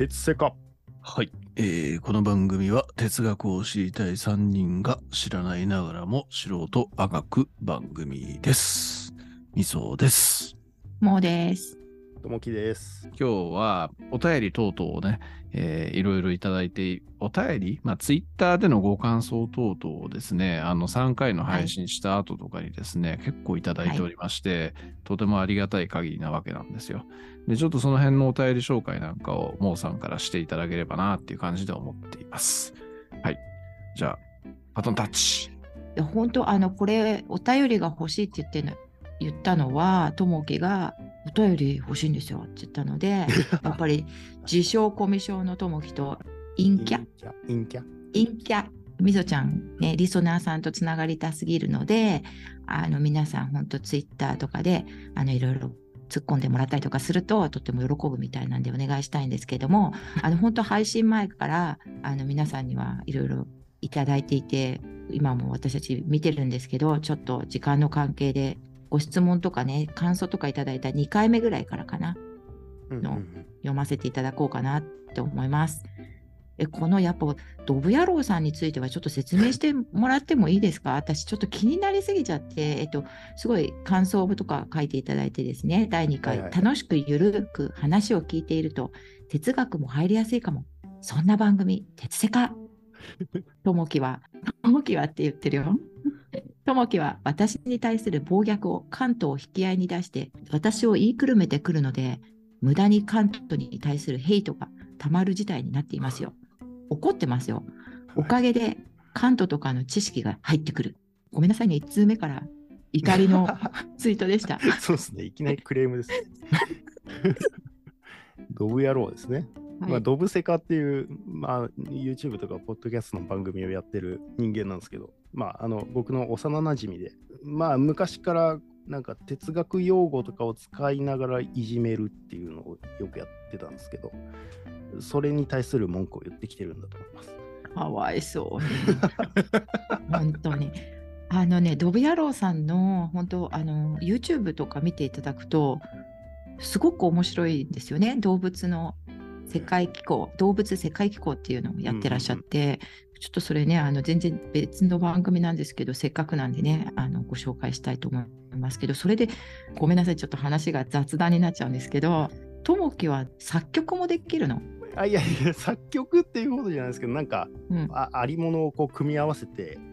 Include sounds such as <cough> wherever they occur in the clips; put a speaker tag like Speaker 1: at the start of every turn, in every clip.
Speaker 1: 鉄セカ。
Speaker 2: はい、えーこの番組は哲学を知りたい3人が知らないながらも素人あがく番組です。みそです。
Speaker 3: もうです。
Speaker 1: ともきです。
Speaker 2: 今日はお便り等々をね、えーいろいろいただいて、お便り、まあ、ツイッターでのご感想等々をですね、あの3回の配信した後とかにですね、結構いただいておりまして、とてもありがたい限りなわけなんですよ。で、ちょっとその辺のお便り紹介なんかをモーさんからしていただければなっていう感じで思っています。はい。じゃあ、バトンタッチ。
Speaker 3: いや本当あのこれお便りが欲しいって言ってんの言ったのはともきがお便り欲しいんですよって言ったので <laughs> やっぱり自称コミュ障のともきと陰キャ
Speaker 1: キャ。陰キャ。
Speaker 3: 陰キャみぞちゃんねリソナーさんとつながりたすぎるのであの皆さん本当ツイッターとかであのいろいろ突っ込んでもらったりとかするととっても喜ぶみたいなんでお願いしたいんですけども <laughs> あの本当配信前からあの皆さんにはいろいろいただいていて今も私たち見てるんですけどちょっと時間の関係でご質問とかね感想とかいただいた2回目ぐらいからかなの読ませていただこうかなって思います。えこのやっぱドブ野郎さんについてはちょっと説明してもらってもいいですか？私ちょっと気になりすぎちゃって、えっと、すごい感想とか書いていただいてですね第2回、
Speaker 1: はいはい。
Speaker 3: 楽しくゆるく話を聞いていると哲学も入りやすいかも。そんな番組鉄セカともきはともきはって言ってるよともきは私に対する暴虐を関東を引き合いに出して私を言いくるめてくるので無駄に関東に対するヘイトがたまる事態になっていますよ。怒ってますよ。おかげで関東とかの知識が入ってくる。ごめんなさいね、1通目から怒りの <laughs> ツイートでした。
Speaker 1: そうですね。いきなりクレームですね。<laughs> ドブ野郎ですね。
Speaker 3: はい
Speaker 1: まあ、ドブセカっていう、まあ、YouTube とかポッドキャストの番組をやってる人間なんですけど、まあ、あの僕の幼なじみで、まあ、昔からなんか哲学用語とかを使いながらいじめるっていうのをよくやってたんですけど、それに対する文句を言ってきてるんだと思います。
Speaker 3: かわいそうに。<laughs> 本当に。あのね、ドブ野郎さんの本当あの YouTube とか見ていただくと、すごく面白いんですよね。動物の世界機構、動物世界機構っていうのをやってらっしゃって、ちょっとそれね、あの全然別の番組なんですけど、せっかくなんでね、あのご紹介したいと思いますけど、それでごめんなさい、ちょっと話が雑談になっちゃうんですけど、ともきは作曲もできるの？
Speaker 1: あいやいや、作曲っていうことじゃないですけど、なんか
Speaker 3: うん
Speaker 1: あありものをこう組み合わせて、
Speaker 3: うん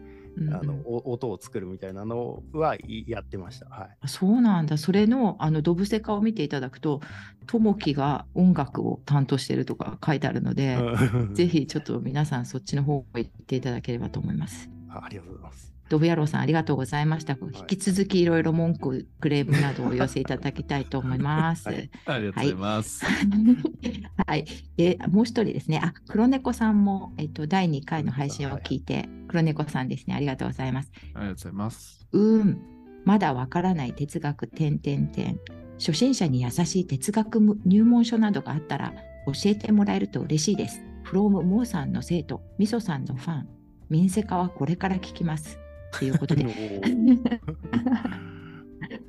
Speaker 1: あのお音を作るみたいなのはいやってました。はい。
Speaker 3: あそうなんだ。それの、あの、ドブセカを見ていただくと、ともきが音楽を担当しているとか書いてあるので、<laughs> ぜひちょっと皆さんそっちの方行っていただければと思います。
Speaker 1: あありがとうございます。
Speaker 3: ドブ野郎さんありがとうございました。引き続きいろいろ文句、クレームなどをお寄せいただきたいと思います。
Speaker 1: はい <laughs>
Speaker 2: ありがとうございます。<laughs>
Speaker 3: はい。で、もう一人ですね。あ、黒猫さんも、えっと、第2回の配信を聞いて、黒猫さんですね。ありがとうございます。
Speaker 2: ありがとうございます。
Speaker 3: うーん、まだわからない哲学点々点。初心者に優しい哲学入門書などがあったら教えてもらえると嬉しいです。from モーさんの生徒、みそさんのファン、民生化はこれから聞きます。ということで、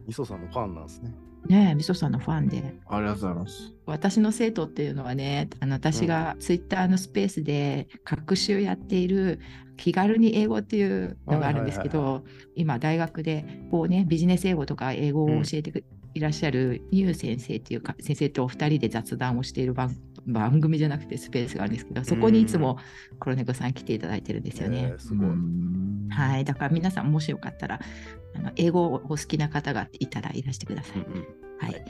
Speaker 1: みそ <laughs> さんのファンなんですね。
Speaker 3: ねえ、みそさんのファンで、
Speaker 2: ありがとうございます。
Speaker 3: 私の生徒っていうのはね、あの私がツイッターのスペースで学習やっている気軽に英語っていうのがあるんですけど、今大学でこうね、ビジネス英語とか英語を教えてくいらっしゃるユウ先生っていうか、先生とお二人で雑談をしている番番組じゃなくてスペースがあるんですけど、そこにいつも黒猫さん来ていただいてるんですよね
Speaker 1: えー。すごい。
Speaker 3: はい、だから皆さんもしよかったら、あの英語をお好きな方がいたらいらしてください。
Speaker 1: うんうん
Speaker 3: はい。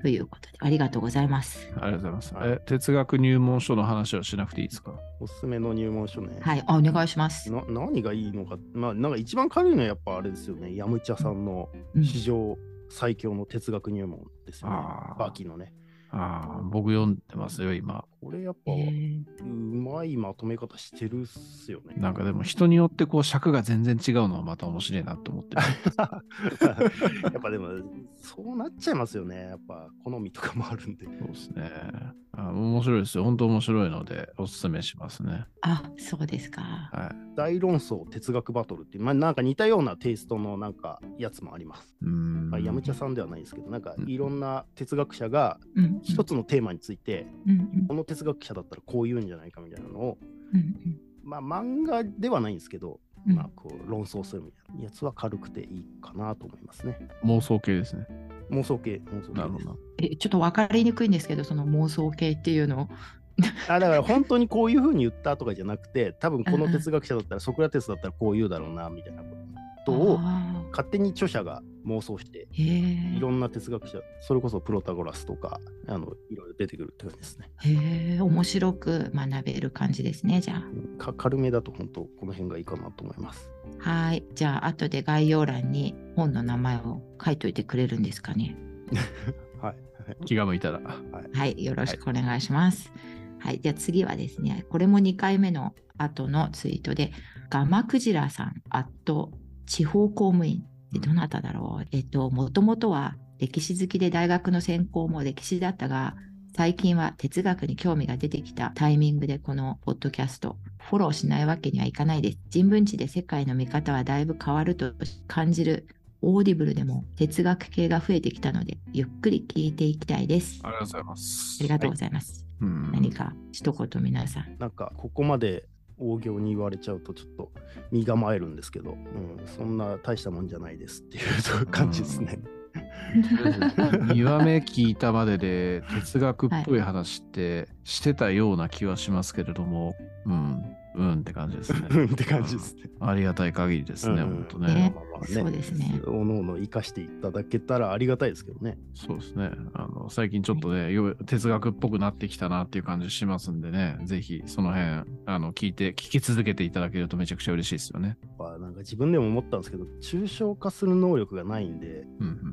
Speaker 3: ということで、ありがとうございます。
Speaker 2: ありがとうございます。
Speaker 1: はい
Speaker 2: え哲学入門書の話はしなくていいですか？
Speaker 1: おすすめの入門書ね。
Speaker 3: はい、あお願いします。
Speaker 1: な何がいいのか、まあ、なんか一番軽いのはやっぱあれですよね。ヤムチャさんの
Speaker 3: うん
Speaker 1: 史上最強の哲学入門ですよね。
Speaker 2: あー
Speaker 1: バーキーのね。
Speaker 2: ああ、僕読んでますよ、今。
Speaker 1: これやっぱ、
Speaker 3: えー
Speaker 1: うまいまとめ方してるっすよね。
Speaker 2: なんかでも人によってこう尺が全然違うのはまた面白いなと思ってる。
Speaker 1: やっぱでも、そうなっちゃいますよね。やっぱ好みとかもあるんで。
Speaker 2: そうですね。あ面白いですよ。本当面白いのでおすすめしますね。
Speaker 3: あ、そうですか。
Speaker 2: はい。
Speaker 1: 大論争哲学バトルっていう、まあ、なんか似たようなテイストのなんかやつもあります。
Speaker 2: うーん。
Speaker 1: まあ、ヤムチャさんではないですけど、なんかいろんな哲学者が
Speaker 3: うん、
Speaker 1: 一つのテーマについて、
Speaker 3: うんうん
Speaker 1: この哲学者だったらこう言うんじゃないかみたいなのを、
Speaker 3: うん
Speaker 1: まあ漫画ではないんですけど、
Speaker 3: うん
Speaker 1: まあこう論争するみたいなやつは軽くていいかなと思いますね。
Speaker 2: 妄想系ですね。
Speaker 1: 妄想系、妄想系です
Speaker 2: なるほど。
Speaker 3: えちょっと分かりにくいんですけど、その妄想系っていうのを。
Speaker 1: あだから <laughs> 本当にこういうふうに言ったとかじゃなくて、多分この哲学者だったら、ソクラテスだったらこう言うだろうなみたいなことを
Speaker 3: あ
Speaker 1: 勝手に著者が妄想して、いろんな哲学者、それこそプロタゴラスとか、あのいろいろ出てくるって感じですね。
Speaker 3: え、へえ、面白く学べる感じですね、じゃ
Speaker 1: か軽めだと本当、この辺がいいかなと思います。
Speaker 3: あ。はい。じゃあ、後で概要欄に本の名前を書いといてくれるんですかね。<laughs>
Speaker 1: はい。
Speaker 2: 気が向いたら。
Speaker 3: はい。よろしくお願いします。はい。じゃあ次はですね、これも2回目の後のツイートで、ガマクジラさん、アット地方公務員ってどなただろう？えっと、もともとは歴史好きで大学の専攻も歴史だったが、最近は哲学に興味が出てきたタイミングでこのポッドキャスト、フォローしないわけにはいかないです。人文知で世界の見方はだいぶ変わると感じる Audible でも哲学系が増えてきたので、ゆっくり聞いていきたいです。あ
Speaker 2: ありがとうございます。
Speaker 3: りがとうございます。
Speaker 2: うん
Speaker 3: 何か一言皆さん。
Speaker 1: なんか、ここまで大仰に言われちゃうと、ちょっと身構えるんですけど、うん、そんな大したもんじゃないですっていう感じですね。
Speaker 2: 2話目聞いたまでで哲学っぽい話ってしてたような気はしますけれども、うん、<laughs> うんって感じですね。
Speaker 1: うんって感じですね。
Speaker 2: ありがたい限りですね、
Speaker 1: うん
Speaker 2: 本当
Speaker 3: ね
Speaker 2: ね。
Speaker 1: まあまあ
Speaker 3: そうですね
Speaker 1: おのおの生かしていただけたらありがたいですけどね。
Speaker 2: そうですね。あの最近ちょっとね、よ哲学っぽくなってきたなっていう感じしますんでね、ぜひその辺、あの聞いて、聞き続けていただけるとめちゃくちゃ嬉しいですよね。
Speaker 1: まあなんか自分でも思ったんですけど、抽象化する能力がないんで、
Speaker 2: うんうん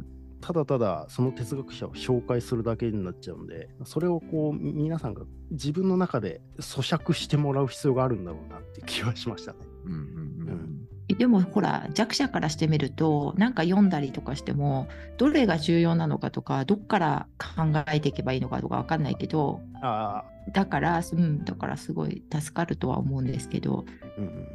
Speaker 1: ただただその哲学者を紹介するだけになっちゃうんで、それをこうみ皆さんが自分の中で咀嚼してもらう必要があるんだろうなっていう気はしましたね。
Speaker 2: うんうんうん
Speaker 3: でもほら弱者からしてみるとなんか読んだりとかしてもどれが重要なのかとかどっから考えていけばいいのかとか分かんないけど
Speaker 1: ああ、
Speaker 3: だから、うん、だからすごい助かるとは思うんですけど
Speaker 1: うんうん。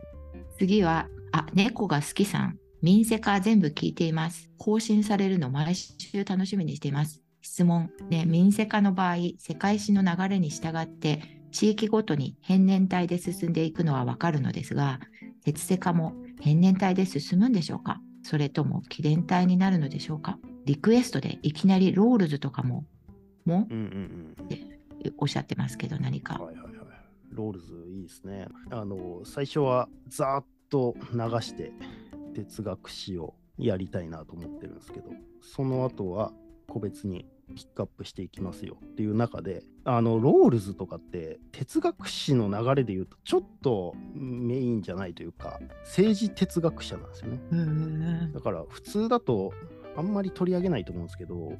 Speaker 3: 次はあ猫が好きさん民生化全部聞いています更新されるの毎週楽しみにしています質問ね民生化の場合世界史の流れに従って地域ごとに変年体で進んでいくのはわかるのですが鉄セ化も変年体で進むんでしょうか？それとも気伝体になるのでしょうか？リクエストでいきなりロールズとかもも
Speaker 1: うんうんうん。
Speaker 3: おっしゃってますけど何か
Speaker 1: はいはいはい。ロールズいいですね。あの、最初はざーっと流して哲学史をやりたいなと思ってるんですけど、その後は個別にピックアップしていきますよっていう中で、あの、ロールズとかって哲学史の流れで言うとちょっとメインじゃないというか、政治哲学者なんですよね。だから普通だとあんまり取り上げないと思うんですけど、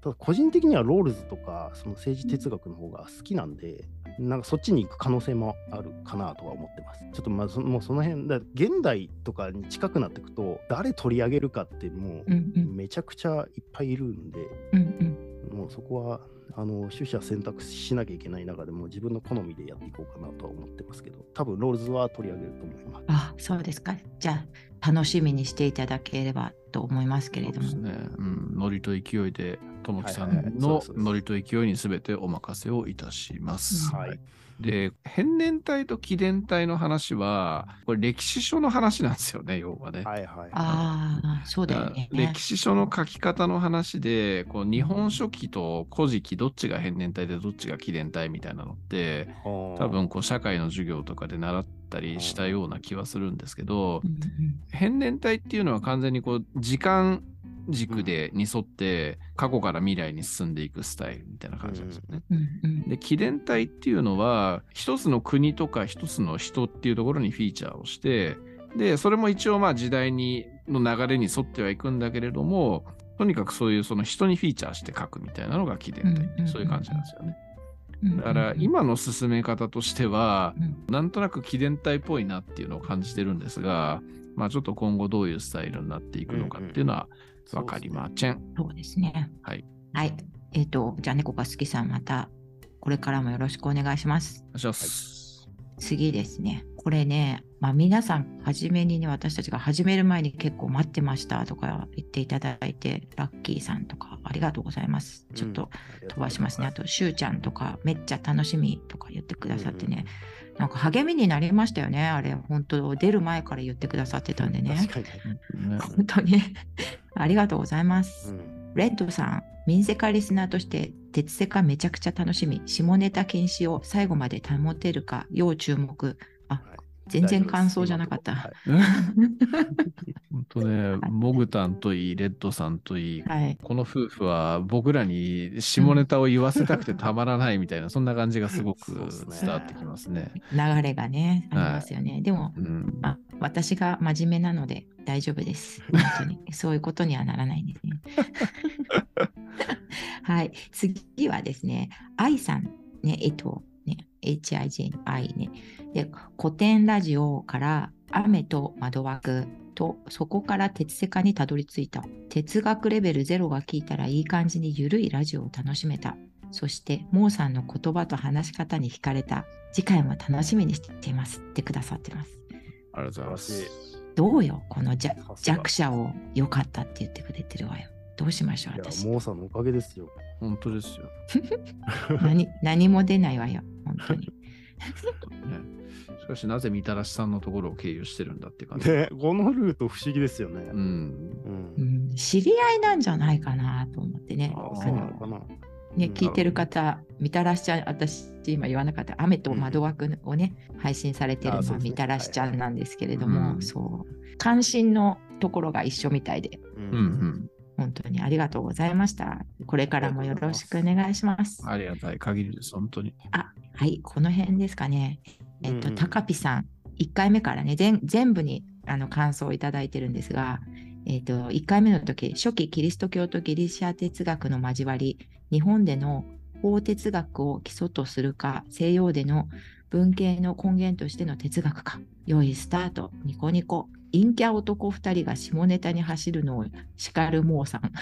Speaker 1: ただ個人的にはロールズとかその政治哲学の方が好きなんで、なんかそっちに行く可能性もあるかなとは思ってます。ちょっとまあそもうその辺、だ現代とかに近くなっていくと、誰取り上げるかっても
Speaker 3: う
Speaker 1: めちゃくちゃいっぱいいるんで、
Speaker 3: うんうん
Speaker 1: もうそこはあの取捨選択しなきゃいけない中でも自分の好みでやっていこうかなとは思ってますけど、多分ロールズは取り上げると思います。
Speaker 3: あそうですかじゃあ楽しみにしていただければと思いますけれども
Speaker 2: そうですね。うん、ノリと勢いで、ともきさんのノリと勢いにすべてお任せをいたします。
Speaker 3: うん
Speaker 1: はい。
Speaker 2: で、変年体と気伝体の話は、これ歴史書の話なんですよね、要はね。
Speaker 1: はいはい。
Speaker 3: ああそうだよね
Speaker 2: 歴史書の書き方の話で、こう日本書紀と古事記どっちが変年体でどっちが気伝体みたいなのって、
Speaker 1: 多
Speaker 2: 多分こう社会の授業とかで習ったりしたような気はするんですけど変年体っていうのは完全にこう時間軸でに沿って過去から未来に進んでいくスタイルみたいな感じなんですよね。で、紀伝体っていうのは、一つの国とか一つの人っていうところにフィーチャーをして、で、それも一応まあ時代にの流れに沿ってはいくんだけれども、とにかくそういうその人にフィーチャーして書くみたいなのが紀伝体、そういう感じなんですよね。
Speaker 3: うん
Speaker 2: だから今の進め方としては、
Speaker 3: うん
Speaker 2: なんとなく紀伝体っぽいなっていうのを感じてるんですが、まあちょっと今後どういうスタイルになっていくのかっていうのはわかりません。
Speaker 3: そうですね
Speaker 2: はい。
Speaker 3: はいえっ、とじゃあ猫が好きさんまたこれからもよろしくお願いします
Speaker 2: お願いします。
Speaker 3: 次ですねこれねまあ、皆さん、初めにね、私たちが始める前に結構待ってましたとか言っていただいて、ラッキーさんとかありがとうございます。ちょっと飛ばしますね。あと、しゅうちゃんとか、めっちゃ楽しみとか言ってくださってね、なんか励みになりましたよね、あれ、本当、出る前から言ってくださってたんでね。
Speaker 1: 確かに。
Speaker 2: ね
Speaker 3: 本当に <laughs> ありがとうございます。
Speaker 1: うん
Speaker 3: レッドさん、民セカリスナーとして、鉄セカめちゃくちゃ楽しみ、下ネタ禁止を最後まで保てるか、要注目。全然感想じゃなかった。
Speaker 1: はい <laughs>
Speaker 2: 本当ね、モグタンといい、レッドさんといい、
Speaker 3: はい。
Speaker 2: この夫婦は僕らに下ネタを言わせたくてたまらないみたいな、そんな感じがすごく伝わってきますね。
Speaker 3: 流れがね、ありますよね。でも、
Speaker 2: うん、
Speaker 3: あ、私が真面目なので大丈夫です。<laughs> 本当に。そういうことにはならないんですね。<laughs> はい。次はですね、愛さん、ね、えっと、ね、HIJ の愛ね。で、古典ラジオから雨と窓枠と、そこから鉄セカにたどり着いた。哲学レベルゼロが聞いたらいい感じにゆるいラジオを楽しめた。そして、モーさんの言葉と話し方に惹かれた。次回も楽しみにしていますってくださってます。
Speaker 2: ありがとうございます。
Speaker 3: どうよ、この弱者を良かったって言ってくれてるわよ。どうしましょう、私。
Speaker 1: モーさんのおかげですよ。
Speaker 2: 本当ですよ。<laughs>
Speaker 3: 何何も出ないわよ、本当に。
Speaker 2: ねしかし、なぜみたらしさんのところを経由してるんだっていう感じ。
Speaker 1: で、このルート不思議ですよね。
Speaker 2: うん。
Speaker 1: うん
Speaker 3: うん、知り合いなんじゃないかなと思ってね。
Speaker 2: あー
Speaker 3: あ
Speaker 1: そうなの
Speaker 3: の
Speaker 1: かな。
Speaker 3: ね、
Speaker 1: うん
Speaker 3: 聞いてる方、みたらしちゃん、私今言わなかった、雨と窓枠をね、配信されてるのはみたらしちゃんなんですけれども、
Speaker 2: うん
Speaker 3: そう、関心のところが一緒みたいで、
Speaker 1: う
Speaker 2: うんうん。
Speaker 3: 本当にありがとうございました。これからもよろしくお願いします。
Speaker 2: ありがたい限りです、本当に。
Speaker 3: あ、はい、この辺ですかね。えっと、
Speaker 1: うんうん
Speaker 3: 高ピさん、1回目からね、全全部にあの感想をいただいてるんですが、えっと、1回目の時、初期キリスト教とギリシャ哲学の交わり、日本での法哲学を基礎とするか、西洋での文系の根源としての哲学か、良いスタート、ニコニコ。陰キャ男2人が下ネタに走るのを叱るモーさん。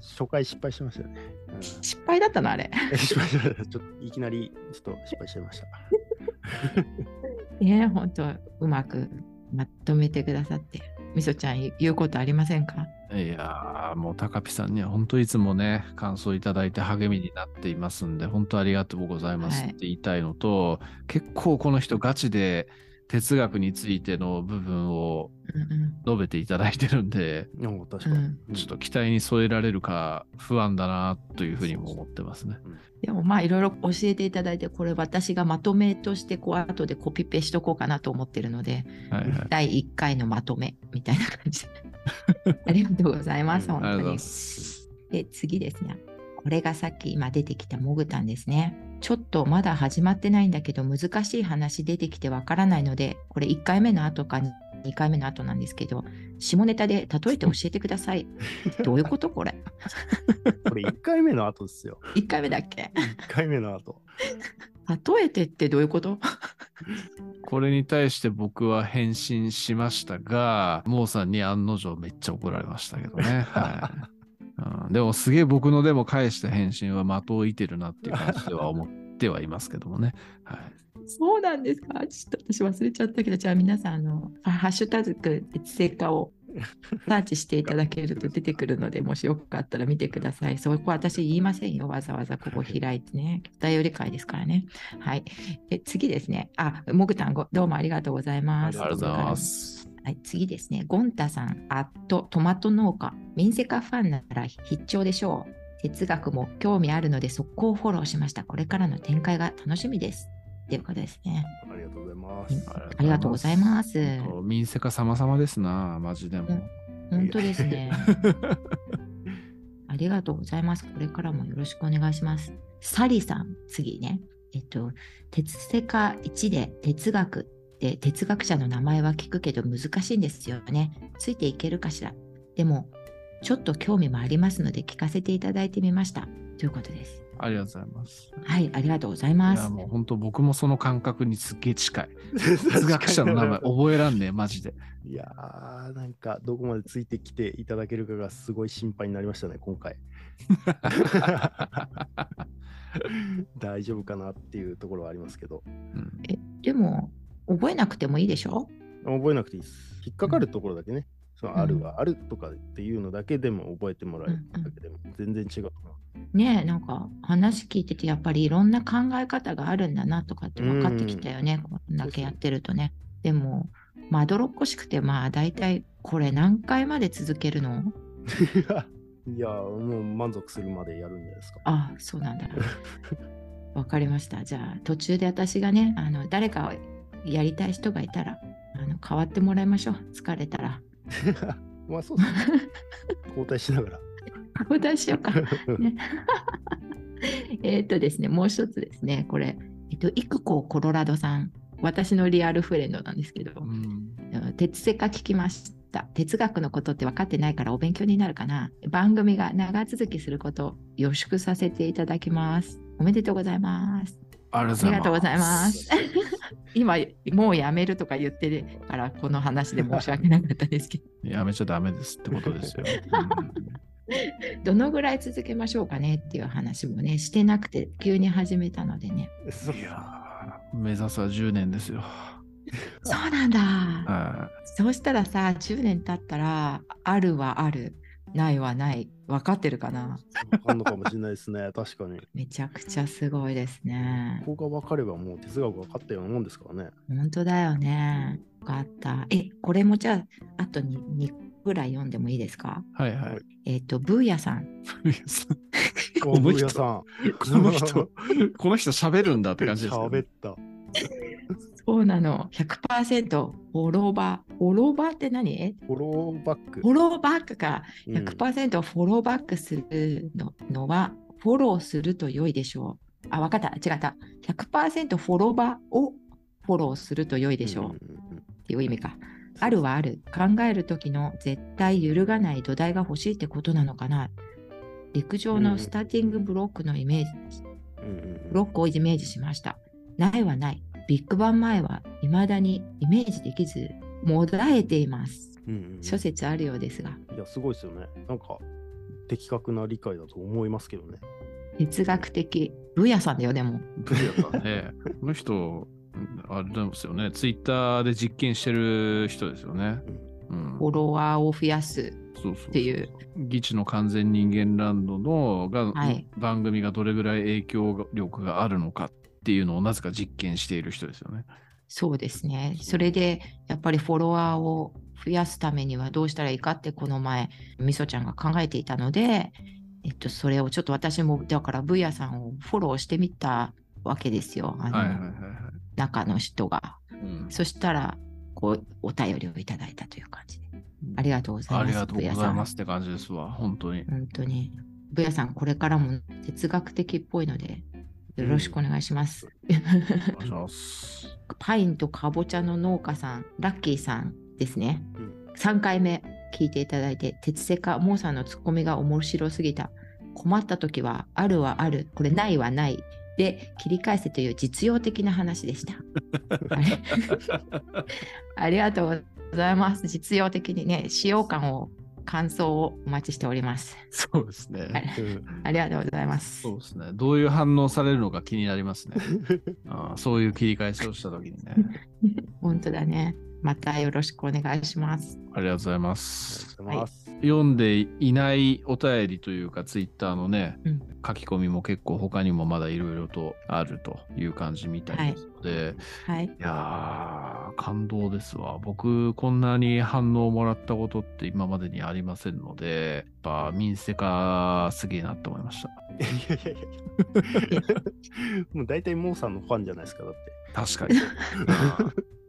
Speaker 1: 初回失敗しましたよね。うん
Speaker 3: 失敗だったのあれ。
Speaker 1: 失敗しました。ちょっといきなりちょっと失敗しちゃいました。
Speaker 3: ね本当うまくまとめてくださって。みそちゃん言言うことありませんか？
Speaker 2: いやー、もう高ピさんには本当いつもね、感想いただいて励みになっていますんで、本当ありがとうございます
Speaker 3: はい
Speaker 2: って言いたいのと、結構この人ガチで哲学についての部分を
Speaker 3: うん
Speaker 2: 述べていただいてるんで、
Speaker 1: う確かに。
Speaker 3: うん
Speaker 2: ちょっと期待に添えられるか不安だなというふうにも思ってますね。
Speaker 3: でもまあいろいろ教えていただいて、これ私がまとめとしてこう後でコピペしとこうかなと思ってるので、
Speaker 2: はいはい。
Speaker 3: 第1回のまとめみたいな感じ <laughs> で。ありがとうございます、
Speaker 1: うん
Speaker 3: 本当に。で、次ですね。これがさっき今出てきたモグタンですね。ちょっとまだ始まってないんだけど難しい話出てきてわからないので、これ1回目の後か2回目の後なんですけど、下ネタで例えて教えてください。<laughs> どういうことこれ？
Speaker 1: これ1回目の後ですよ。
Speaker 3: 1回目だっけ
Speaker 1: ？1回目の後。
Speaker 3: 例えてってどういうこと？
Speaker 2: これに対して僕は返信しましたが、モーさんに案の定めっちゃ怒られましたけどね。はいうん、でもすげえ僕のでも返した返信は的を射てるなっていう感じでは思ってはいますけどもね。はい、
Speaker 3: そうなんですか？ちょっと私忘れちゃったけど、じゃあ皆さん、あの、ハッシュタグ鉄製化を <laughs> サーチしていただけると出てくるので、もしよかったら見てください。そこ私言いませんよ。わざわざここ開いてね。お便り会ですからね。はい。え次ですね。あ、もぐたんご、どうもありがとうございます。
Speaker 2: ありがとうございます。
Speaker 3: はい、次ですね。ゴンタさん、アットトマト農家。ミンセカファンなら必聴でしょう。哲学も興味あるので速攻フォローしました。これからの展開が楽しみです。っていうことですね。
Speaker 1: ありがとうございます。
Speaker 3: ありがとうございます。
Speaker 2: 本当民生化様々ですな、マジでも。
Speaker 3: 本当ですね。<laughs> ありがとうございます。これからもよろしくお願いします。サリさん、次ね。えっと、哲世科1で哲学って哲学者の名前は聞くけど難しいんですよね。ついていけるかしら。でも、ちょっと興味もありますので聞かせていただいてみました。ということです。
Speaker 2: ありがとうございます。
Speaker 3: はい、ありがとうございま
Speaker 2: いや、
Speaker 3: す。
Speaker 2: もう本当僕もその感覚にすっげえ近い。<laughs> 哲学者の名前覚えらんねえ、マジで。
Speaker 1: いやー、なんかどこまでついてきていただけるかがすごい心配になりましたね、今回。<laughs> <laughs> 大丈夫かなっていうところはありますけど。
Speaker 2: うん
Speaker 3: えでも、覚えなくてもいいでしょ？
Speaker 1: 覚えなくていいです。引っかかるところだけね。そのあるはあるとかっていうのだけでも覚えてもらえるだけでも全然違うか
Speaker 3: ねえ、なんか話聞いててやっぱりいろんな考え方があるんだなとかって分かってきたよね。こんだけやってるとね。でも、まどろっこしくて、まあ大体これ何回まで続けるの？
Speaker 1: な。<laughs> いや、もう満足するまでやるんじゃないですか。
Speaker 3: あそうなんだ。わかりました。じゃあ途中で私がね、あの誰かやりたい人がいたらあの代わってもらいましょう。疲れたら。<laughs>
Speaker 1: まあそうですね。<laughs> 交代しながら。
Speaker 3: 交代しようか。ね <laughs> えっとですね、もう一つですね、これ、えっと、イクココロラドさん、私のリアルフレンドなんですけど、
Speaker 2: うん
Speaker 3: 鉄セカ聞きました。哲学のことって分かってないからお勉強になるかな。番組が長続きすることを予祝させていただきます。おめでとうございます。
Speaker 2: あり
Speaker 3: がとうございます。今、もうやめるとか言ってるから、この話で申し訳なかったですけど、<laughs>
Speaker 2: やめちゃダメですってことですよ。<laughs>
Speaker 3: どのぐらい続けましょうかねっていう話もね、してなくて、急に始めたのでね。
Speaker 2: いやー目指すは10年ですよ。
Speaker 3: そうなんだ。
Speaker 2: は
Speaker 3: そうしたらさ、10年経ったら、あるはある、ないはない、分かってるかな？
Speaker 1: あんのかもしれないですね。確かに。
Speaker 3: めちゃくちゃすごいですね。
Speaker 1: ここが分かればもう哲学分かったようなもんですからね。
Speaker 3: 本当だよね。分かった。え、これもじゃあ、あとに 2, ぐらい読んでもいいですか？
Speaker 2: いはいはい。
Speaker 3: えっ、と、ブーヤさん。
Speaker 1: おぶ
Speaker 2: この人
Speaker 1: やさん。
Speaker 2: この人、この人喋るんだって感じですよ、ね
Speaker 1: 喋っ。た。<laughs>
Speaker 3: そうなの。100%フォローバー。フォローバーって何？え
Speaker 1: フォローバック。
Speaker 3: フォローバックか。
Speaker 1: うん
Speaker 3: 100%フォローバックするののは、フォローすると良いでしょう。あ、わかった。違った。100%フォロバーをフォローすると良いでしょう。っていう意味か。あるはある。考える時の絶対揺るがない土台が欲しいってことなのかな。陸上のスターティングブロックのイメージ、
Speaker 1: うんうんうん
Speaker 3: ブロックをイメージしました。ないはない。ビッグバン前は未だにイメージできず、もだえています。
Speaker 1: うんうんうん
Speaker 3: 諸説あるようですが、
Speaker 1: いや、すごいですよね。なんか、的確な理解だと思いますけどね。
Speaker 3: 哲学的。ブヤさんだよ、でも。
Speaker 2: ブリアさんね。<laughs> この人、あれなんですよね。ツイッターで実験してる人ですよね。うん。
Speaker 3: フォロワーを増やす
Speaker 2: そうそう
Speaker 3: っていう。
Speaker 2: 議地の完全人間ランドのが、
Speaker 3: はい
Speaker 2: 番組がどれぐらい影響力があるのかっていうのをなぜか実験している人ですよね。
Speaker 3: そうですね。それで、やっぱりフォロワーを増やすためにはどうしたらいいかって、この前、みそちゃんが考えていたので、えっと、それをちょっと私も、だから、ブーヤさんをフォローしてみたわけですよ。あの、
Speaker 2: はいはいはいはい。
Speaker 3: 中の人が。
Speaker 2: うん
Speaker 3: そしたら、こう、お便りをいただいたという感じで。ありがとうございます。
Speaker 2: ありがとうございますって感じですわ。本当に。
Speaker 3: 本当に。ブーヤさん、これからも哲学的っぽいので、よろしくお願いします。パインとかぼちゃの農家さん、ラッキーさんですね。
Speaker 1: うん
Speaker 3: 3回目聞いていただいて、鉄セカ、モーさんのツッコミが面白すぎた。困った時は、あるはある、これないはない。で、切り返せという実用的な話でした。<laughs> <laughs> ありがとうございます。実用的にね、使用感を、感想をお待ちしております。
Speaker 2: そうですね。
Speaker 3: ありがとうございます。
Speaker 2: そうですね。どういう反応されるのか気になりますね。<laughs> あーそういう切り返しをしたときにね。<laughs>
Speaker 3: 本当だね。またよろしくお願いします。
Speaker 2: ありがとうございます。
Speaker 1: がとうござい。
Speaker 2: 読んでいないお便りというか、ツイッターのね、
Speaker 3: うん
Speaker 2: 書き込みも結構他にもまだいろいろとあるという感じみたいですので、
Speaker 3: はい。
Speaker 2: い、やー、感動ですわ。僕、こんなに反応をもらったことって今までにありませんので、やっぱ民生化すげえなって思いました。
Speaker 1: いやいやいや <laughs> もう大体モーさんのファンじゃないですか、だって。
Speaker 2: 確かに。<laughs>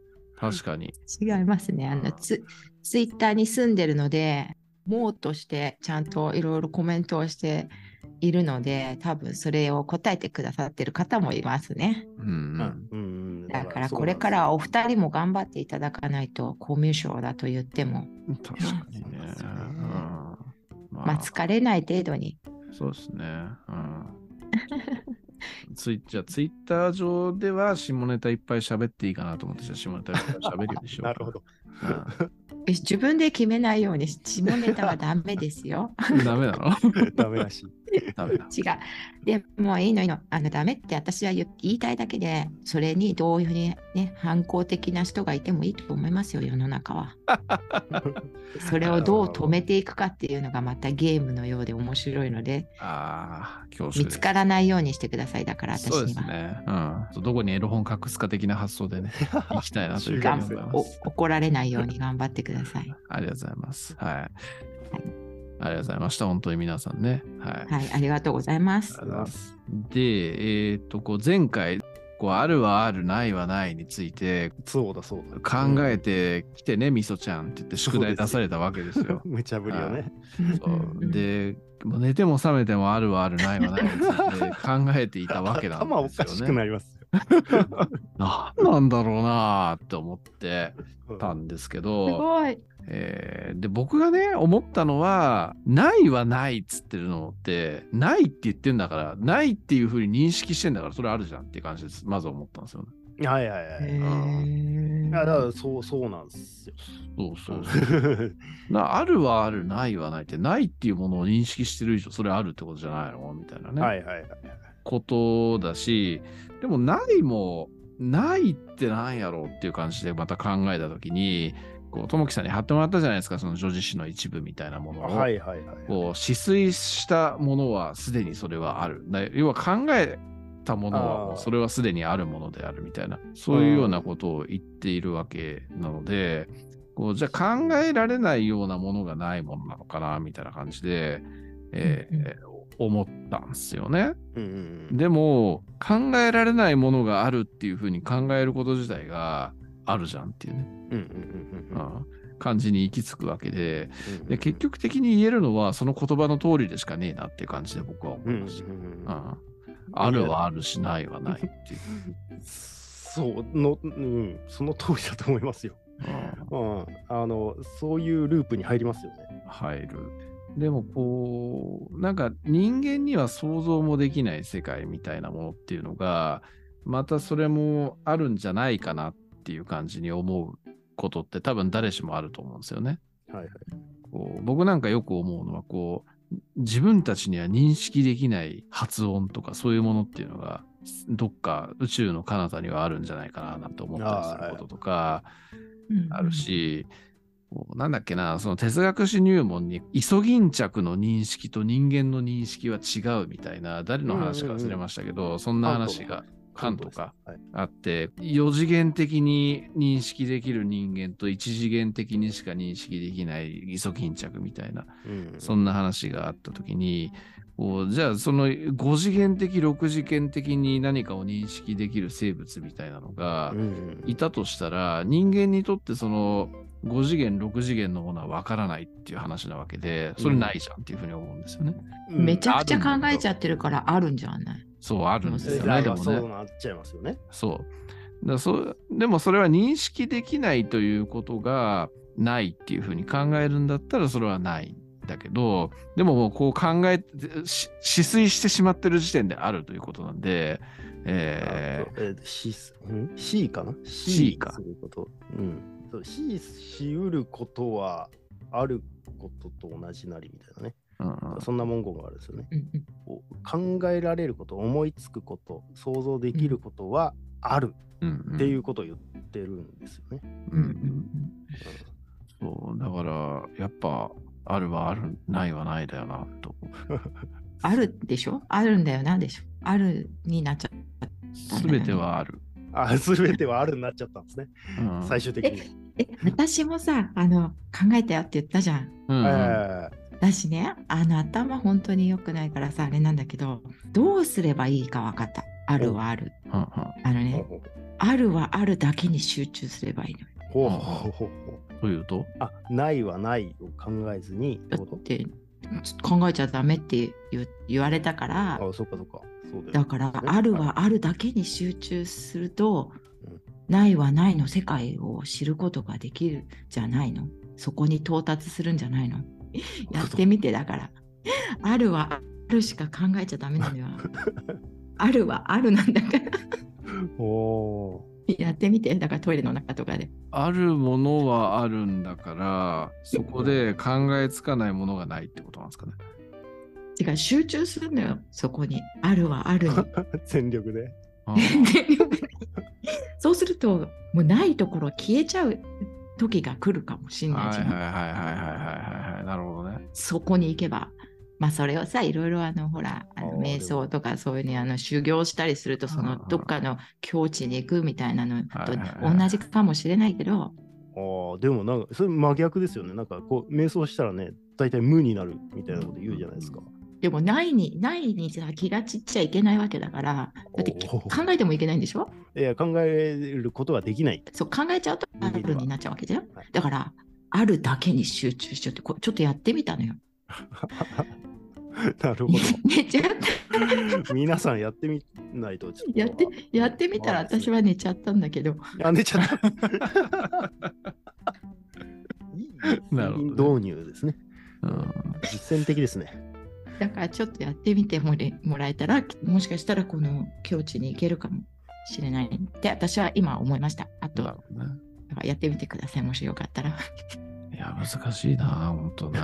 Speaker 2: うん確かに。
Speaker 3: 違いますね。あのツツイッターに住んでるので、モーとしてちゃんといろいろコメントをしているので、多分それを答えてくださってる方もいますね。
Speaker 2: うんうん。
Speaker 1: うんうん
Speaker 3: だからこれからはお二人も頑張っていただかないと、コミュ障だと言っても、
Speaker 2: 確かにね。うんま
Speaker 3: まあ疲れない程度に。
Speaker 2: そうですね。うん。ツイじゃあ、ツイッター上では下ネタいっぱい喋っていいかなと思って、じゃあ下ネタいっぱい喋るようにしようか <laughs>
Speaker 1: なるほど。
Speaker 2: うん
Speaker 3: え自分で決めないように下ネタはダメですよ。
Speaker 2: ダメなの？<laughs>
Speaker 1: ダメらしい。
Speaker 2: ダメだ。
Speaker 3: 違う。でもういいのいいの。あのダメって私は言言いたいだけで、それにどういうふうにね、反抗的な人がいてもいいと思いますよ、世の中は。<laughs> それをどう止めていくかっていうのがまたゲームのようで面白いので、
Speaker 2: あ
Speaker 3: 見つからないようにしてください。だから私
Speaker 2: そうで
Speaker 3: には。
Speaker 2: すね。うん。どこにエロ本隠すか的な発想でね、<laughs> 行きたいなというふうに思いま
Speaker 3: お
Speaker 2: す。
Speaker 3: 怒られないように頑張ってください。<laughs>
Speaker 2: ありがとうございます。はい。ありがとうございました。本当に皆さんね。はい。
Speaker 3: はい、ありがとうございます
Speaker 1: ありがとうございます。
Speaker 2: で、えっ、と、こう前回、こうあるはある、ないはないについて
Speaker 1: そうだそうだ。
Speaker 2: 考えてきてね、みそちゃんって言って宿題出されたわけですよ。<laughs>
Speaker 1: 無茶ぶりをね。
Speaker 2: そうで、もう寝ても覚めてもあるはある、ないはないについて考えていたわけなん
Speaker 1: 頭お
Speaker 2: ですよ
Speaker 1: かしく
Speaker 2: ね。
Speaker 1: なります
Speaker 2: なん <laughs> なんだろうなって思って
Speaker 1: よ。
Speaker 2: たんですけ
Speaker 3: す
Speaker 2: ど、
Speaker 3: ごい。
Speaker 2: えーで僕がね思ったのはないはないっつってるのってないって言ってんだからないっていうふうに認識してんだからそれあるじゃんっていう感じですまず思ったんですよね。
Speaker 1: はいはいはい。い
Speaker 3: へー
Speaker 1: やだからそうそうなんですよ。
Speaker 2: そうそうそう。<laughs> なあるはあるないはないってないっていうものを認識してる以上それあるってことじゃないの？みたいなね、
Speaker 1: はいはいはい。
Speaker 2: ことだしでもないもないってなんやろうっていう感じでまた考えた時にこうともきさんに貼ってもらったじゃないですかその女子誌の一部みたいなものを。
Speaker 1: はいはいはい。
Speaker 2: こう止水したものはすでにそれはある。だ要は考えたものはそれはすでにあるものであるみたいな、そういうようなことを言っているわけなので、こうじゃあ考えられないようなものがないものなのかなみたいな感じで、えー思ったんですよね。
Speaker 1: うんうんうん。
Speaker 2: でも考えられないものがあるっていうふうに考えること自体があるじゃんっていうね、
Speaker 1: うんうんうん
Speaker 2: 感じに行き着くわけで、
Speaker 1: うん。
Speaker 2: で結局的に言えるのはその言葉の通りでしかねえなっていう感じで僕は思いました。
Speaker 1: うんうん
Speaker 2: うんあるはあるしないはないっていう。
Speaker 1: そうの、うん、その通りだと思いますよ。
Speaker 2: うん
Speaker 1: うん、あのそういうループに入りますよね。
Speaker 2: 入る。でもこうなんか人間には想像もできない世界みたいなものっていうのがまたそれもあるんじゃないかなっていう感じに思うことって多分誰しもあると思うんですよね。
Speaker 1: はいはい。
Speaker 2: こう僕なんかよく思うのはこう自分たちには認識できない発音とかそういうものっていうのがどっか宇宙の彼方にはあるんじゃないかななんて思ったりすることとかあるし、こうなんだっけなその哲学史入門にイソギンチャクの認識と人間の認識は違うみたいな誰の話か忘れましたけど、そんな話がカントか
Speaker 1: はい、
Speaker 2: あって、4次元的に認識できる人間と1次元的にしか認識できないイソギンチャクみたいな、
Speaker 1: うん。
Speaker 2: そんな話があったときに、こうじゃあその5次元的、6次元的に何かを認識できる生物みたいなのが
Speaker 1: うん。うん
Speaker 2: いたとしたら、人間にとってその5次元、6次元のものは分からないっていう話なわけで、それないじゃんっていうふうに思うんですよね。
Speaker 1: うん。
Speaker 3: めちゃくちゃ考えちゃ
Speaker 1: っ
Speaker 3: ってるからあるんじゃない？
Speaker 2: そう、あるんですよね。
Speaker 1: て
Speaker 2: でもね
Speaker 1: そう。なっちゃいますよね。
Speaker 2: そう。だそうでもそれは認識できないということがないっていうふうに考えるんだったらそれはないんだけど、でももうこう考えて、し止水してしまってる時点であるということなんで、え
Speaker 1: あえー、C, ん？C かな
Speaker 2: ？C か
Speaker 1: すること。うん。そう C しうることはあることと同じなりみたいなね。
Speaker 2: ーうんうん。
Speaker 1: そんな文言があるんですよね。
Speaker 3: うんうん。
Speaker 1: 考えられること、思いつくこと、想像できることはあるっていうことを言ってるんですよね。
Speaker 2: うんうんそうだからやっぱあるはあるないはないだよなと。<laughs>
Speaker 3: あるでしょ？あるんだよなでしょ？あるになっちゃったんだよね
Speaker 2: 全てはある、
Speaker 1: あ、すべてはあるになっちゃったんですね。
Speaker 2: うん。
Speaker 1: 最終的に。
Speaker 3: え私もさあの考えたよって言ったじゃん。
Speaker 2: うんうん。
Speaker 1: え
Speaker 3: だしねあの頭本当に良くないからさあれなんだけどどうすればいいか分かった。あるはある。
Speaker 2: うん
Speaker 3: あのねあるはあるだけに集中すればいいのよ。
Speaker 1: ほうほうほうほう。
Speaker 2: というと？
Speaker 1: あ、ないはないを考えずにってこと？
Speaker 3: だって考えちゃダメって言言われたから。
Speaker 1: あ、そっかそっか。そうだよ
Speaker 3: だからあるはあるだけに集中すると
Speaker 1: うん。
Speaker 3: ないはないの世界を知ることができるじゃないの。そこに到達するんじゃないのやってみてだから。あるはあるしか考えちゃダメなのよ。<laughs> あるはあるなんだから。
Speaker 1: お
Speaker 3: やってみて、だからトイレの中とかで。
Speaker 2: あるものはあるんだから、そこで考えつかないものがないってことなんですかね。
Speaker 3: 違う、集中するのよ、そこに。あるはあるに。<laughs>
Speaker 1: 全力で。<laughs>
Speaker 2: あ
Speaker 3: そうすると、もうないところ消えちゃう時が来るかもしれないじゃん。
Speaker 2: はいはいはいはいはい、はい、なるほどね。
Speaker 3: そこに行けば。まあそれをさいろいろあのほらあの瞑想とかそういうにあの修行したりするとそのどっかの境地に行くみたいなのと同じかもしれないけど、
Speaker 1: ああ、でもなんか、それ真逆ですよね。なんか、こう、瞑想したらね、大体無になるみたいなこと言うじゃないですか。
Speaker 3: でもないにないにさ気が散っちゃいけないわけだからだって考えてもいけないんでしょ？
Speaker 1: いや、考えることはできない。
Speaker 3: そう考えちゃうとあるになっちゃうわけじゃん？
Speaker 1: はい
Speaker 3: だからあるだけに集中しちゃってちょっとやってみたのよ <laughs>
Speaker 1: なるほ <laughs>
Speaker 3: 寝ちゃった
Speaker 1: ど。皆さんやってみないとちょっと。
Speaker 3: やってやってみたら私は寝ちゃったんだけど
Speaker 1: あ、寝ちゃった。
Speaker 2: なるほど
Speaker 1: 導入ですね。
Speaker 2: うん
Speaker 1: 実践的ですね。
Speaker 3: だからちょっとやってみてもれもらえたらもしかしたらこの境地に行けるかもしれないって私は今思いましたあと
Speaker 2: ね。
Speaker 3: やってみてくださいもしよかったら
Speaker 2: いや、難しいな、本当ね。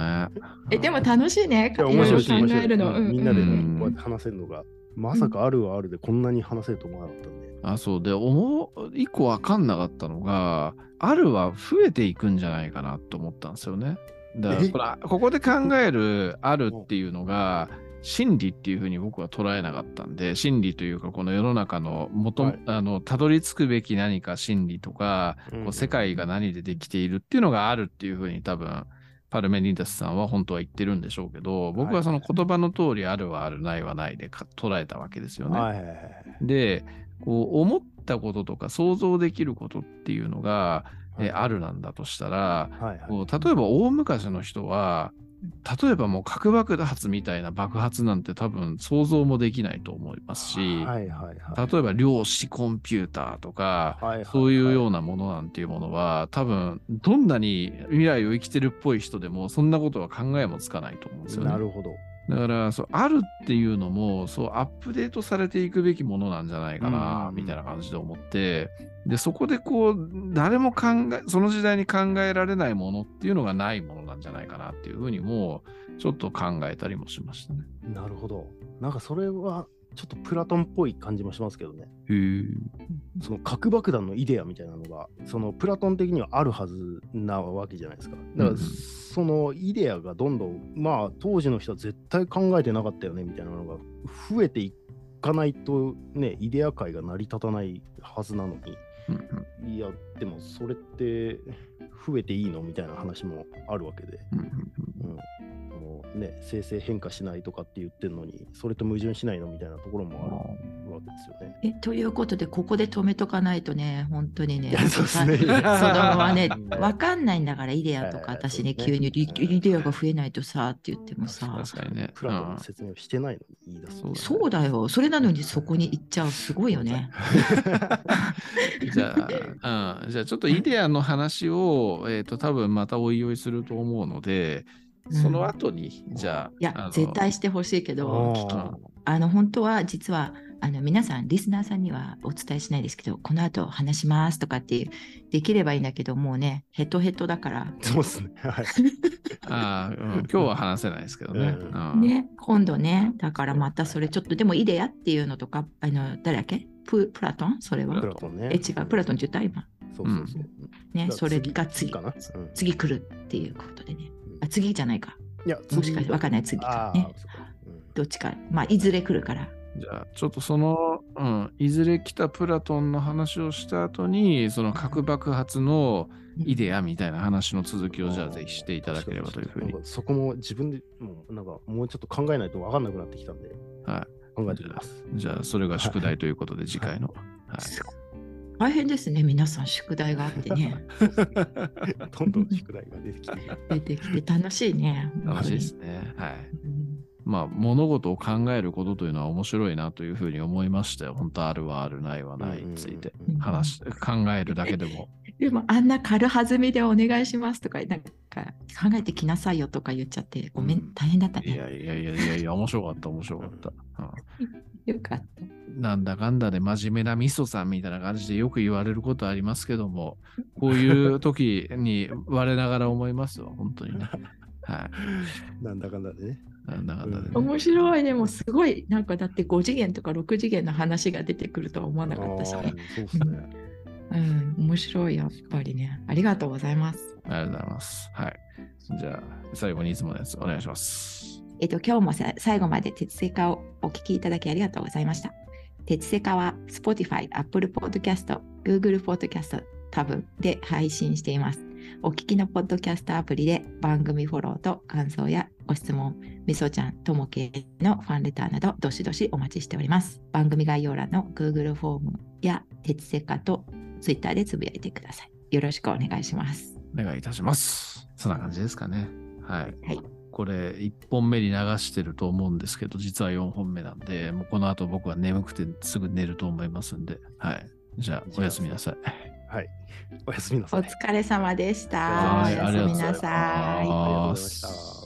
Speaker 2: <laughs>
Speaker 3: えでも楽しいね
Speaker 1: いや
Speaker 3: いろいろ考
Speaker 1: 面白い
Speaker 3: えるの、
Speaker 1: うんみんなでね
Speaker 2: うん、
Speaker 1: こうやって話せるのが、まさかあるはあるでこんなに話せると思わなかったんで。
Speaker 2: あ、そう。で、思う、一個わかんなかったのが、あるは増えていくんじゃないかなと思ったんですよね。だから
Speaker 1: え
Speaker 2: これ、ここで考えるあるっていうのが、真理っていうふうに僕は捉えなかったんで、真理というか、この世の中の元、
Speaker 1: はい
Speaker 2: あの、たどり着くべき何か真理とか、
Speaker 1: うん
Speaker 2: こう世界が何でできているっていうのがあるっていうふうに多分、パルメニダスさんは本当は言ってるんでしょうけど、僕はその言葉の通りあるはある、ないはないでか捉えたわけですよね。
Speaker 1: はい。
Speaker 2: で、こう思ったこととか想像できることっていうのが、えあるなんだとしたら、
Speaker 1: はいはい。
Speaker 2: 例えば大昔の人は、例えばもう核爆発みたいな爆発なんて多分想像もできないと思いますし、
Speaker 1: はいはいはい。
Speaker 2: 例えば量子コンピューターとか、
Speaker 1: はいはい
Speaker 2: そういうようなものなんていうものは、多分どんなに未来を生きてるっぽい人でもそんなことは考えもつかないと思うんですよね。
Speaker 1: なるほど。
Speaker 2: だからそう、あるっていうのも、そう、アップデートされていくべきものなんじゃないか
Speaker 1: うん
Speaker 2: な、
Speaker 1: うん
Speaker 2: みたいな感じで思って、で、そこでこう、誰も考え、その時代に考えられないものっていうのがないものなんじゃないかなっていうふうにも、ちょっと考えたりもしましたね。
Speaker 1: なるほど。なんかそれはちょっとプラトンっぽい感じもしますけどね。
Speaker 2: へえ。
Speaker 1: その核爆弾のイデアみたいなのが、そのプラトン的にはあるはずなわけじゃないですか。だから、
Speaker 2: うん
Speaker 1: そのイデアがどんどん、まあ、当時の人は絶対考えてなかったよねみたいなのが増えていかないと、ね、イデア界が成り立たないはずなの
Speaker 2: うんうん。
Speaker 1: に、いや、でもそれって <laughs> 増えていいの？みたいな話もあるわけで。
Speaker 2: うんうん
Speaker 1: うん。もうね、生成変化しないとかって言ってるのに、それと矛盾しないのみたいなところもあるわけですよね。
Speaker 3: えということでここで止めとかないとね本当にね
Speaker 1: そうですね
Speaker 3: 子供 <laughs> はね
Speaker 1: うん
Speaker 3: 分かんないんだからイデアとか
Speaker 1: はい
Speaker 3: 私ね
Speaker 1: ね
Speaker 3: 急にイイデアが増えないとさって言ってもさ
Speaker 2: 確かにね。
Speaker 1: プラトンの説明をしてないのに言い出す。
Speaker 2: そう
Speaker 3: そうだよそれなのにそこに行っちゃうすごいよね。<laughs>
Speaker 2: じゃあ、うん、じゃあちょっとイデアの話を、えっ、と、多分またおいおいすると思うので、その後に、じゃあ、
Speaker 3: いや絶対してほしいけど
Speaker 1: あー
Speaker 3: 聞きあの本当は実はあの皆さんリスナーさんにはお伝えしないですけどこの後話しますとかっていうできればいいんだけどもうねヘトヘトだから
Speaker 1: そうですね。はい。<laughs>
Speaker 2: あー、うん今日は話せないですけどね。
Speaker 1: う
Speaker 2: うん
Speaker 3: ね、今度ね、だからまたそれちょっと、でもイデアっていうのとか、あの誰だっけ？ププラトン？それは？
Speaker 1: プラトンね。
Speaker 3: え、違う、プラトンって言った？今。
Speaker 1: そうそうそう。
Speaker 3: ね、
Speaker 1: だ
Speaker 3: それが次
Speaker 1: かな？うん
Speaker 3: 次来るっていうことでね。
Speaker 1: うん
Speaker 3: あ次じゃないか。
Speaker 1: いや、
Speaker 3: もしかしてわかんない次かね。どっちか。まあ、いずれ来るから。
Speaker 2: じゃあ、ちょっとその、うん、いずれ来たプラトンの話をした後に、その核爆発のイデアみたいな話の続きを、じゃあぜひしていただければというふうに
Speaker 1: そこも自分でもうなんかもうちょっと考えないと分かんなくなってきたんで、
Speaker 2: は
Speaker 1: 考えてみます。
Speaker 2: じゃあ、それが宿題ということで、次回の。はい。
Speaker 3: すごい大変ですね、皆さん、宿題があってね。<laughs>
Speaker 1: どんどん宿題が出てきて。
Speaker 3: 出てきて楽しいね。
Speaker 2: 楽しいですね。はい。
Speaker 3: うん
Speaker 2: まあ、物事を考えることというのは面白いなというふうに思いましたよ。本当あるはある、ないはないについて
Speaker 1: うん
Speaker 2: 話し、考えるだけでも。<laughs>
Speaker 3: でもあんな軽はずみでお願いしますとか、なんか考えてきなさいよとか言っちゃって、ごめん、
Speaker 2: うん
Speaker 3: 大変だったね。
Speaker 2: いやいやいやいやいや、面白かった、面白かった。うん <laughs>
Speaker 3: よかった。
Speaker 2: なんだかんだで真面目なミソさんみたいな感じでよく言われることありますけども、<laughs> こういう時に我ながら思いますよ、本当にね。<laughs> は
Speaker 1: なんだかんだでね。
Speaker 2: い。なんだかんだでね。
Speaker 3: 面白いね。もうすごい、なんかだって5次元とか6次元の話が出てくるとは思わなかったし
Speaker 1: あ
Speaker 3: ね。
Speaker 1: ーそうですね。<laughs>
Speaker 3: うん、面白い、やっぱりね。ありがとうございます。
Speaker 2: ありがとうございます。はい。じゃあ、最後にいつものやつお願いします。
Speaker 3: えっと、今日もさ最後まで鉄セカをお聞きいただきありがとうございました。鉄セカは Spotify、Apple Podcast、Google Podcast 多分で配信しています。お聞きのポッドキャストアプリで番組フォローと感想やご質問、みそちゃん、ともけのファンレターなどどしどしお待ちしております。番組概要欄の Google フォームや鉄セカと Twitter でつぶやいてください。よろしくお願いします。
Speaker 2: お願いいたします。そんな感じですかね。はい。
Speaker 3: はい
Speaker 2: これ、1本目に流してると思うんですけど、実は4本目なんで、もうこの後僕は眠くてすぐ寝ると思いますんで、はい。じゃあ、おやすみなさい。
Speaker 1: はい。おやすみな
Speaker 3: お
Speaker 1: さい。
Speaker 3: 疲れ様でした。
Speaker 1: はい
Speaker 3: おやすみなさい。
Speaker 1: ありがとうございました。